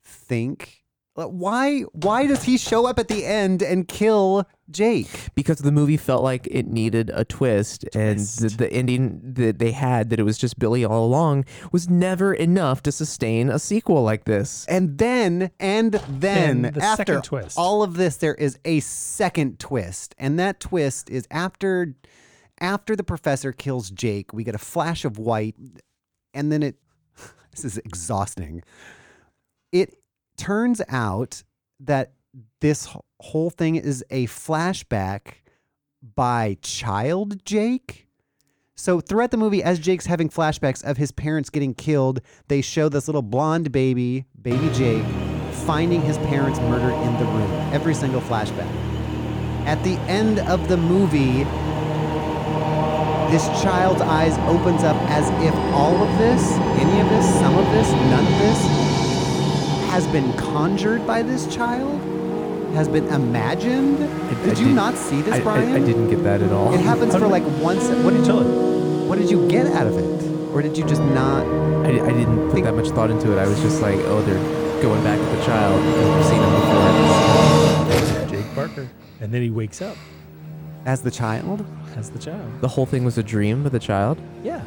think why why does he show up at the end and kill Jake? because the movie felt like it needed a twist, and the, the ending that they had that it was just Billy all along was never enough to sustain a sequel like this. And then and then, Then the after twist. all of this there is a second twist. And that twist is after after the professor kills Jake, we get a flash of white and then it this is exhausting. It turns out that this whole thing is a flashback by child Jake. So throughout the movie, as Jake's having flashbacks of his parents getting killed, they show this little blonde baby, baby Jake, finding his parents murdered in the room. Every single flashback. At the end of the movie, this child's eyes opens up as if all of this, any of this, some of this, none of this, has been conjured by this child, has been imagined. Did I you did- not see this, I, I- Brian? I didn't get that at all. It happens for like one se- What did you? What did you get out of it? Or did you just not? I, I didn't put that much thought into it. I was just like, oh, they're going back with the child because we've seen him before. Jake Parker. And then he wakes up As the child? as the child. The whole thing was a dream of the child. Yeah.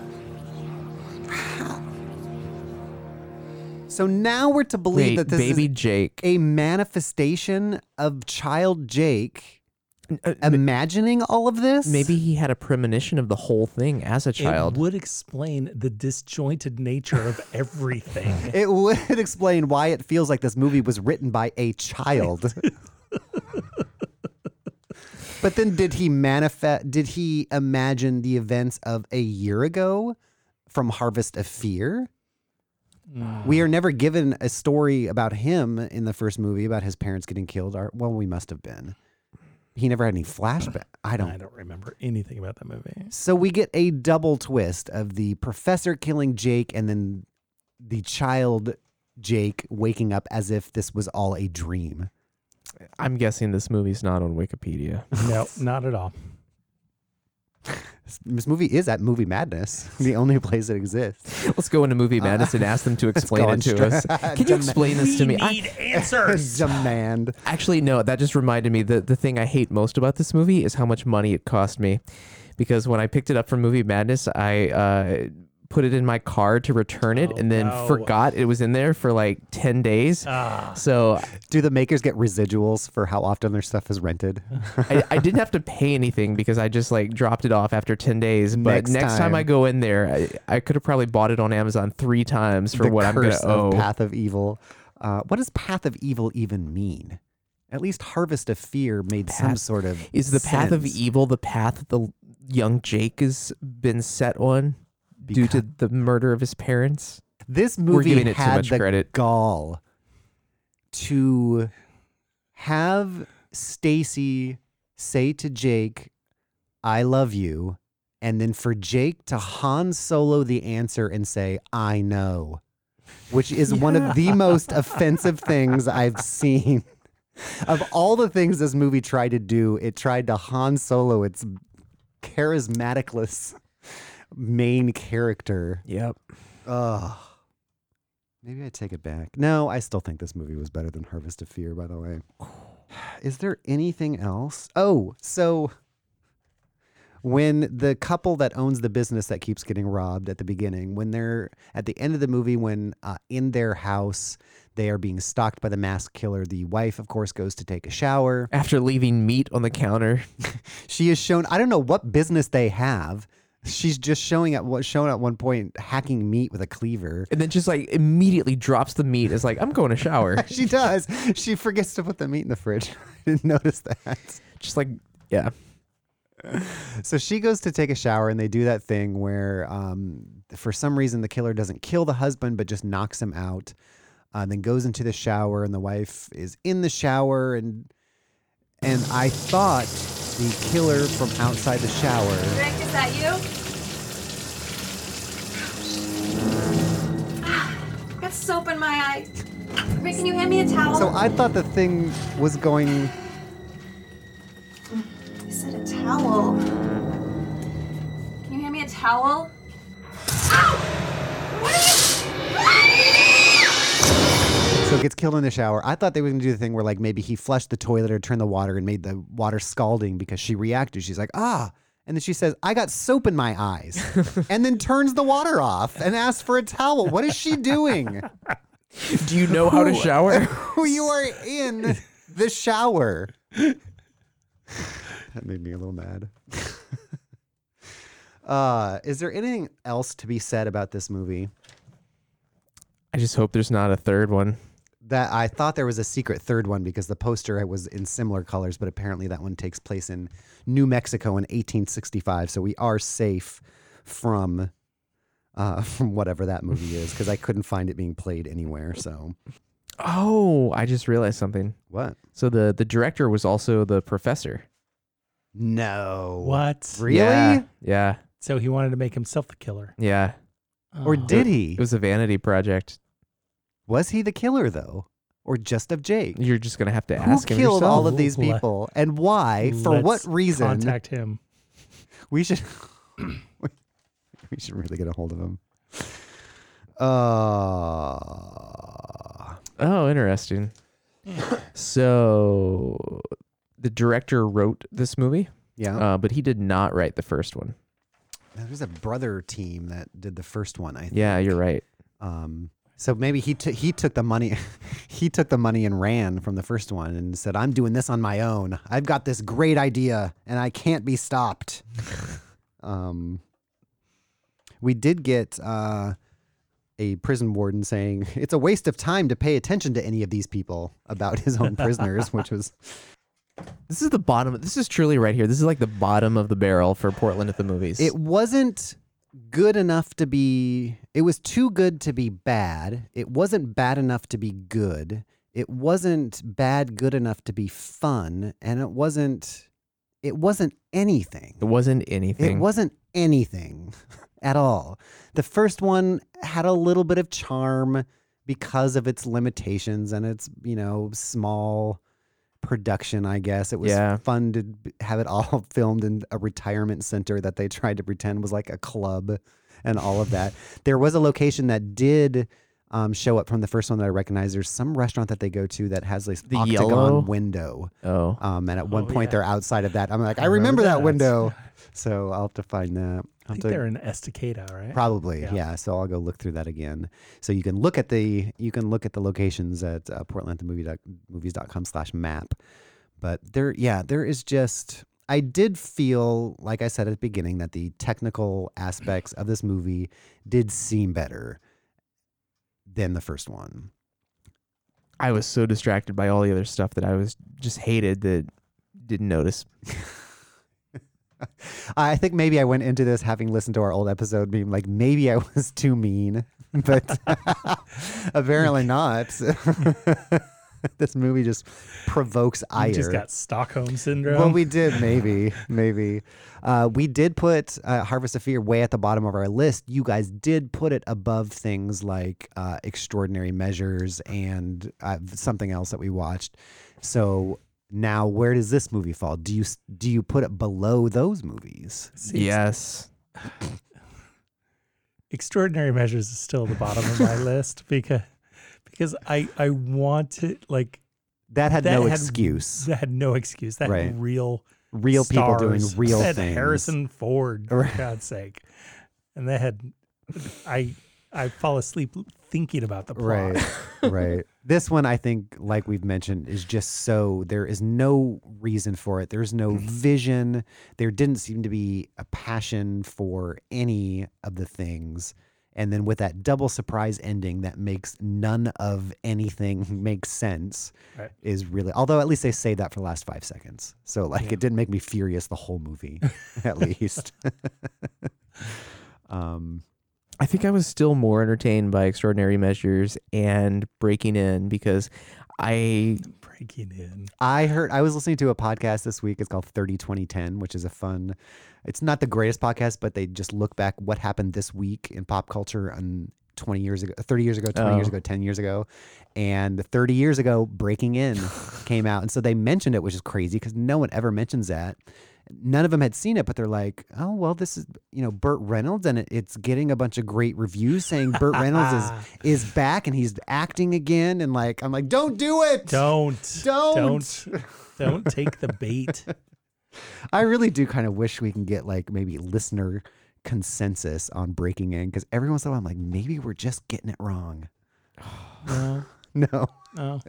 So now we're to believe Wait, that this baby is Jake. a manifestation of child Jake Uh, imagining all of this. Maybe he had a premonition of the whole thing as a child. It would explain the disjointed nature of everything. it would explain why it feels like this movie was written by a child. but then did he manifest did he imagine the events of a year ago from Harvest of Fear? We are mm. never given a story about him in the first movie about his parents getting killed. Or, well, we must have been. He never had any flashback. I don't I don't remember anything about that movie. So we get a double twist of the professor killing Jake and then the child Jake waking up as if this was all a dream. I'm guessing this movie's not on Wikipedia. No, not at all. This movie is at Movie Madness, the only place it exists. Let's go into Movie Madness and ask them to explain it to on us. Can you Demand- explain this to me? I- Need answers. Demand. Actually, no, that just reminded me that the thing I hate most about this movie is how much money it cost me. Because when I picked it up from Movie Madness, I uh, put it in my car to return it Oh, and then no. forgot it was in there for like 10 days. Ah. So Do the makers get residuals for how often their stuff is rented? I, I didn't have to pay anything because I just like dropped it off after 10 days. But Next next, time. time. I go in there, I, I could have probably bought it on Amazon three times for the what I'm going to owe. of Path of Evil. Uh, what does Path of Evil even mean? At least Harvest of Fear made some sort of Is the path of evil the path the young Jake has been set on due to the murder of his parents? This movie giving it too had much the credit. gall to have Stacy say to Jake, "I love you," and then for Jake to Han Solo the answer and say, "I know," which is one of the most offensive things I've seen. Of all the things this movie tried to do, it tried to Han Solo its charismaticless main character. Yep. Ugh. Maybe I take it back. No, I still think this movie was better than Harvest of Fear, by the way. Is there anything else? Oh, so when the couple that owns the business that keeps getting robbed at the beginning, when they're at the end of the movie, when uh, in their house they are being stalked by the masked killer, the wife, of course, goes to take a shower. After leaving meat on the counter. She is shown, I don't know what business they have. She's just showing at what shown at one point hacking meat with a cleaver. And then just like immediately drops the meat. Is like, I'm going to shower. she does. She forgets to put the meat in the fridge. I didn't notice that. just like, yeah. So she goes to take a shower, and they do that thing where, um, for some reason, the killer doesn't kill the husband, but just knocks him out. Uh, then goes into the shower, and the wife is in the shower, and and I thought the killer from outside the shower. Rick, is that you? I've got soap in my eye. Rick, can you hand me a towel? So I thought the thing was going. I said a towel. Can you hand me a towel? So gets killed in the shower. I thought they were gonna do the thing where like maybe he flushed the toilet or turned the water and made the water scalding because she reacted. She's like, ah. And then she says, I got soap in my eyes. and then turns the water off and asks for a towel. What is she doing? Do you know how to shower? You are in the shower. that made me a little mad. uh, is there anything else to be said about this movie? I just hope there's not a third one. That I thought there was a secret third one because the poster was in similar colors, but apparently that one takes place in New Mexico in 1865. So we are safe from uh, from whatever that movie is because I couldn't find it being played anywhere. So Oh, I just realized something. what? So the the director was also the professor. No. What? Really? Yeah. Yeah. So he wanted to make himself the killer. Yeah. Or Oh. did he? It was a vanity project. Was he the killer though, or just of Jake? You're just gonna have to Who ask him Who killed yourself. all of these Let- people and why? For what Let's reason? Contact him. We should. we should really get a hold of him. Uh, Oh, interesting. so the director wrote this movie, yeah. uh, but he did not write the first one. There was a brother team that did the first one. I think. Yeah, you're right. Um, so maybe he took he took the money, he took the money and ran from the first one and said, "I'm doing this on my own. I've got this great idea and I can't be stopped." um, we did get uh, a prison warden saying it's a waste of time to pay attention to any of these people about his own prisoners, which was This is the bottom. This is truly right here. This is like the bottom of the barrel for Portland at the movies. it wasn't good enough to be it was too good to be bad. It wasn't bad enough to be good. It wasn't bad good enough to be fun. And it wasn't it wasn't anything. It wasn't anything. it wasn't anything at all. The first one had a little bit of charm because of its limitations and its you know small production i guess it was Yeah. fun to have it all filmed in a retirement center that they tried to pretend was like a club and all of that there was a location that did um, show up from the first one that i recognize there's some restaurant that they go to that has this The octagon yellow? window Oh. um, and at one Oh, point yeah. they're outside of that i'm like i, I remember, remember that that. window so i'll have to find that I I'll think to- they're in Estacada, right? Probably, Yeah. yeah. So I'll go look through that again. So you can look at the you can look at the locations at uh, portlandmovies.com slash map. But there, yeah, there is just. I did feel, like I said at the beginning, that the technical aspects of this movie did seem better than the first one. I was so distracted by all the other stuff that I was just hated that didn't notice. I think maybe I went into this having listened to our old episode, being like, maybe I was too mean, but apparently not. this movie just provokes ire. You just got Stockholm syndrome. Well, we did maybe, maybe. Uh, we did put uh, Harvest of Fear way at the bottom of our list. You guys did put it above things like uh, Extraordinary Measures and uh, something else that we watched. So now, where does this movie fall? Do you do you put it below those movies? See, yes. Extraordinary Measures is still at the bottom of my list because because I I want to like That had that no had- excuse. That had no excuse. That Right. had real Real people doing real That things. Harrison Ford, for Right. God's sake, and they had I I fall asleep thinking about the plot. Right. right. This one, I think, like we've mentioned, is just so there is no reason for it. There's no vision. There didn't seem to be a passion for any of the things. And then with that double surprise ending that makes none of anything make sense Right. is really, although at least they say that for the last five seconds. So, like, it didn't make me furious the whole movie, at least. um, I think I was still more entertained by Extraordinary Measures and Breaking In because I Breaking in. I heard I was listening to a podcast this week. It's called 30 2010, which is a fun it's not the greatest podcast, but they just look back what happened this week in pop culture and 20 years ago, 30 years ago, 20 years Oh. ago, 10 years ago. And 30 years ago, Breaking In came out. And so they mentioned it, which is crazy because no one ever mentions that. None of them had seen it, but they're like, oh, well, this is, you know, Burt Reynolds and it, it's getting a bunch of great reviews saying Burt Reynolds is, is back and he's acting again. And like, I'm like, don't do it. Don't. Don't. Don't. Don't take the bait. I really do kind of wish we can get like maybe listener consensus on breaking in because every once in a while I'm like, maybe we're just getting it wrong. No. No. No.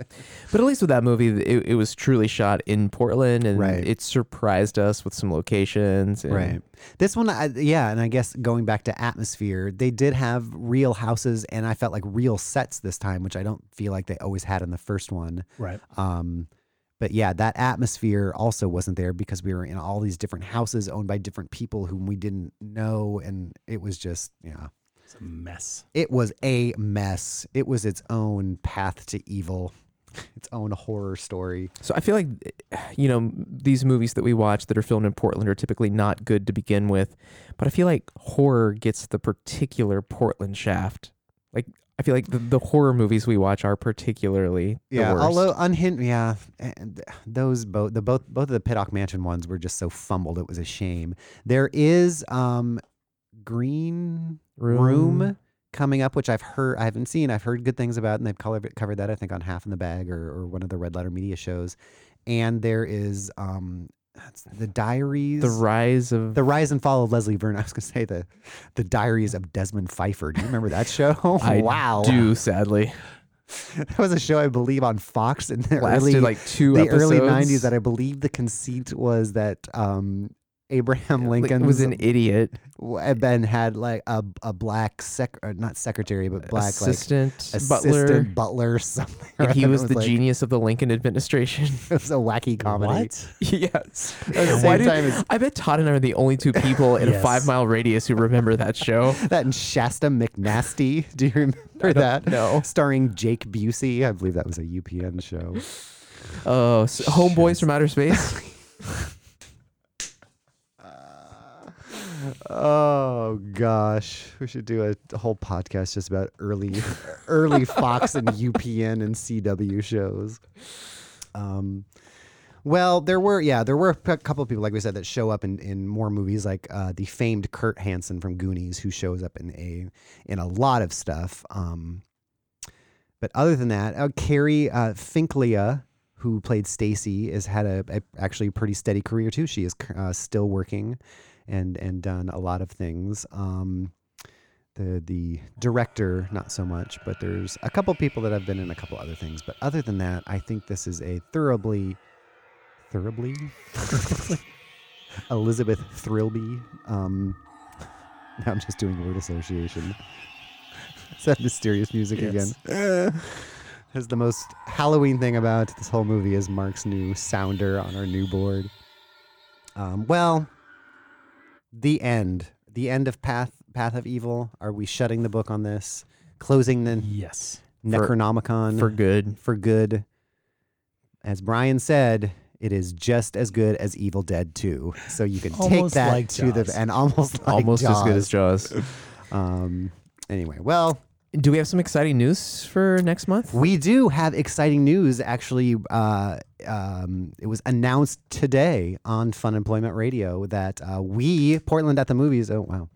But at least with that movie, it, it was truly shot in Portland, and Right. it surprised us with some locations. And Right. This one, I, yeah, and I guess going back to atmosphere, they did have real houses, and I felt like real sets this time, which I don't feel like they always had in the first one. Right. Um, but yeah, that atmosphere also wasn't there because we were in all these different houses owned by different people whom we didn't know, and it was just yeah. It's a mess. It was a mess. It was its own path to evil, its own horror story. So I feel like, you know, these movies that we watch that are filmed in Portland are typically not good to begin with, but I feel like horror gets the particular Portland shaft. Like I feel like the, the horror movies we watch are particularly the Yeah, worst. although unhinged, yeah, and those both the both both of the Pittock Mansion ones were just so fumbled. It was a shame. There is um, Green Room, Room. coming up, which I've heard, I haven't seen. I've heard good things about, and they've covered covered that I think on Half in the Bag or or one of the Red Letter Media shows. And there is um, the Diaries, the rise of the rise and fall of Leslie Vernon. I was gonna say the the Diaries of Desmond Pfeiffer. Do you remember that show? I wow, do sadly. that was a show I believe on Fox in the Lasted early like two the early '90s. That I believe the conceit was that um, Abraham Lincoln was an idiot Ben had like a a black sec or not secretary but black assistant like butler, assistant butler or something. and he It was the like- genius of the Lincoln administration. It was a wacky comedy. What? yes. At the Why did- as I bet Todd and I are the only two people in a five mile radius who remember that show. that and Shasta McNasty. Do you remember that? No. Starring Jake Busey. I believe that was a UPN show. Oh, s Homeboys from Outer Space. Oh gosh, we should do a, whole podcast just about early, early Fox and UPN and CW shows. Um, well, there were yeah, there were a couple of people like we said that show up in, in more movies, like uh, the famed Kurt Hansen from Goonies, who shows up in a in a lot of stuff. Um, but other than that, uh, Carrie uh, Finklia, who played Stacy, has had a, a actually pretty steady career too. She is uh, still working and and done a lot of things. Um, the the director, not so much, but there's a couple people that have been in a couple other things. But other than that, I think this is a thoroughly, thoroughly, Elizabeth Thrillby. Um, now I'm just doing word association. Is that mysterious music Yes. again? Is the most Halloween thing about this whole movie is Mark's new sounder on our new board. Um, well, the end, the end of Path Path of Evil. Are we shutting the book on this? Closing the Yes. Necronomicon for good. For good. As Brian said, it is just as good as Evil Dead 2. So you can take that like to the and almost like Almost as good as Jaws. Jaws. Um. Anyway, well, Do we have some exciting news for next month? we do have exciting news. Actually, uh, um, it was announced today on Funemployment Radio that uh, we, Portland at the Movies, oh wow,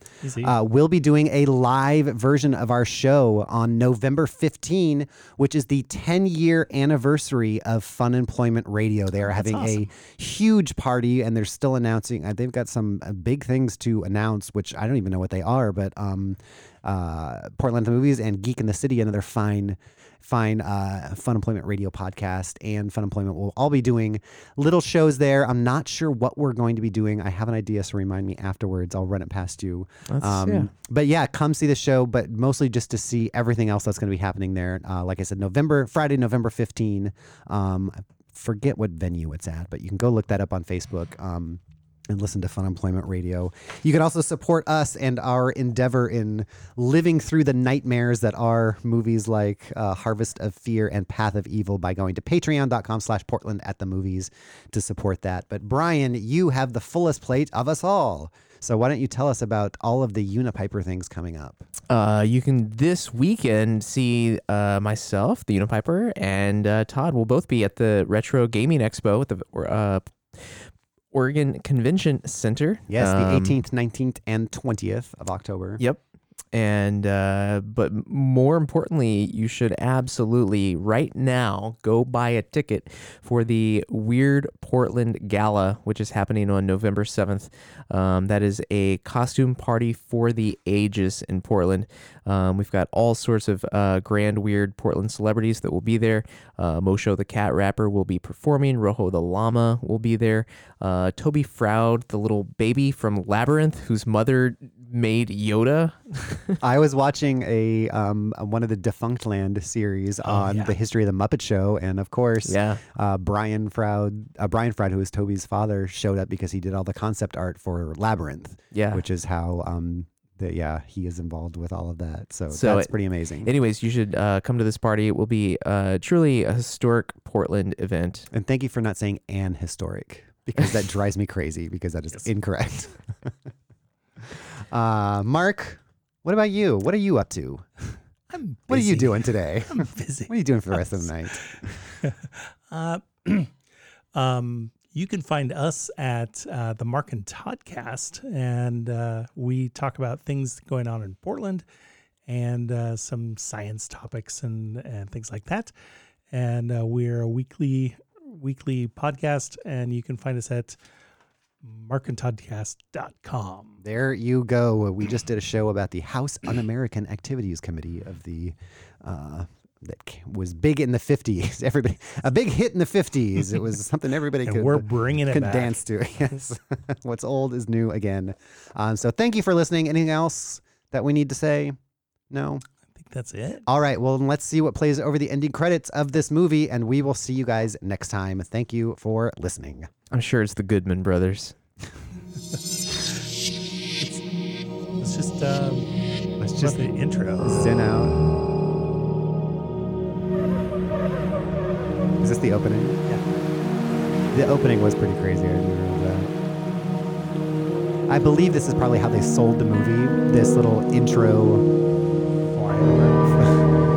uh, will be doing a live version of our show on November 15, which is the 10 year anniversary of Funemployment Radio. They are having a huge party and they're still announcing, uh, they've got some uh, big things to announce, which I don't even know what they are, but um, uh, Portland at the Movies and Geek in the City, another fine fine uh, Funemployment Radio podcast and Funemployment will all be doing little shows there. I'm not sure what we're going to be doing. I have an idea, so remind me afterwards. I'll run it past you. Um, yeah. But yeah, come see the show, but mostly just to see everything else that's going to be happening there. Uh, like I said, November, Friday, November 15. Um, I forget what venue it's at, but you can go look that up on Facebook. Um, and listen to Funemployment Radio. You can also support us and our endeavor in living through the nightmares that are movies like uh, Harvest of Fear and Path of Evil by going to patreon.com slash Portland at the movies to support that. But Brian, you have the fullest plate of us all. So why don't you tell us about all of the Unipiper things coming up? Uh, you can this weekend see uh, myself, the Unipiper, and uh, Todd will both be at the Retro Gaming Expo at the uh, Oregon Convention Center. Yes, Um, the 18th, 19th, and 20th of October. Yep. And uh, but more importantly, you should absolutely right now go buy a ticket for the Weird Portland Gala, which is happening on November seventh. Um, that is a costume party for the ages in Portland. Um, we've got all sorts of uh, grand, weird Portland celebrities that will be there. Uh, Moshow the cat rapper will be performing. Rojo the llama will be there. Uh, Toby Froud, the little baby from Labyrinth, whose mother made Yoda. I was watching a um, one of the Defunctland series on yeah. the history of the Muppet Show, and of course, Yeah. uh, Brian Froud, uh, Brian Froud, who is Toby's father, showed up because he did all the concept art for Labyrinth. Yeah. which is how um, the, yeah he is involved with all of that. So, So that's it- pretty amazing. Anyways, you should uh, come to this party. It will be uh, truly a historic Portland event. and thank you for not saying an historic because that drives me crazy because that is incorrect. uh, Mark, what about you? What are you up to? I'm What are you doing today? I'm busy. What are you doing for the rest of the night? Uh, um, you can find us at uh, the Mark and Toddcast, and uh, we talk about things going on in Portland and uh, some science topics and, and things like that. And uh, we're a weekly weekly podcast, and you can find us at markandtoddcast.com. There you go. We just did a show about the House Un-American Activities Committee of the uh, that was big in the fifties. Everybody, a big hit in the fifties. It was something everybody could we're bringing it could back. dance to. Yes, what's old is new again. Um, so thank you for listening. Anything else that we need to say? No. I think that's it. All right. Well, let's see what plays over the ending credits of this movie, and we will see you guys next time. Thank you for listening. I'm sure it's the Goodman brothers. Let's just um, let's just the intro. Zen out. Is this the opening? Yeah. The opening was pretty crazy. I remember that. I believe this is probably how they sold the movie. This little intro.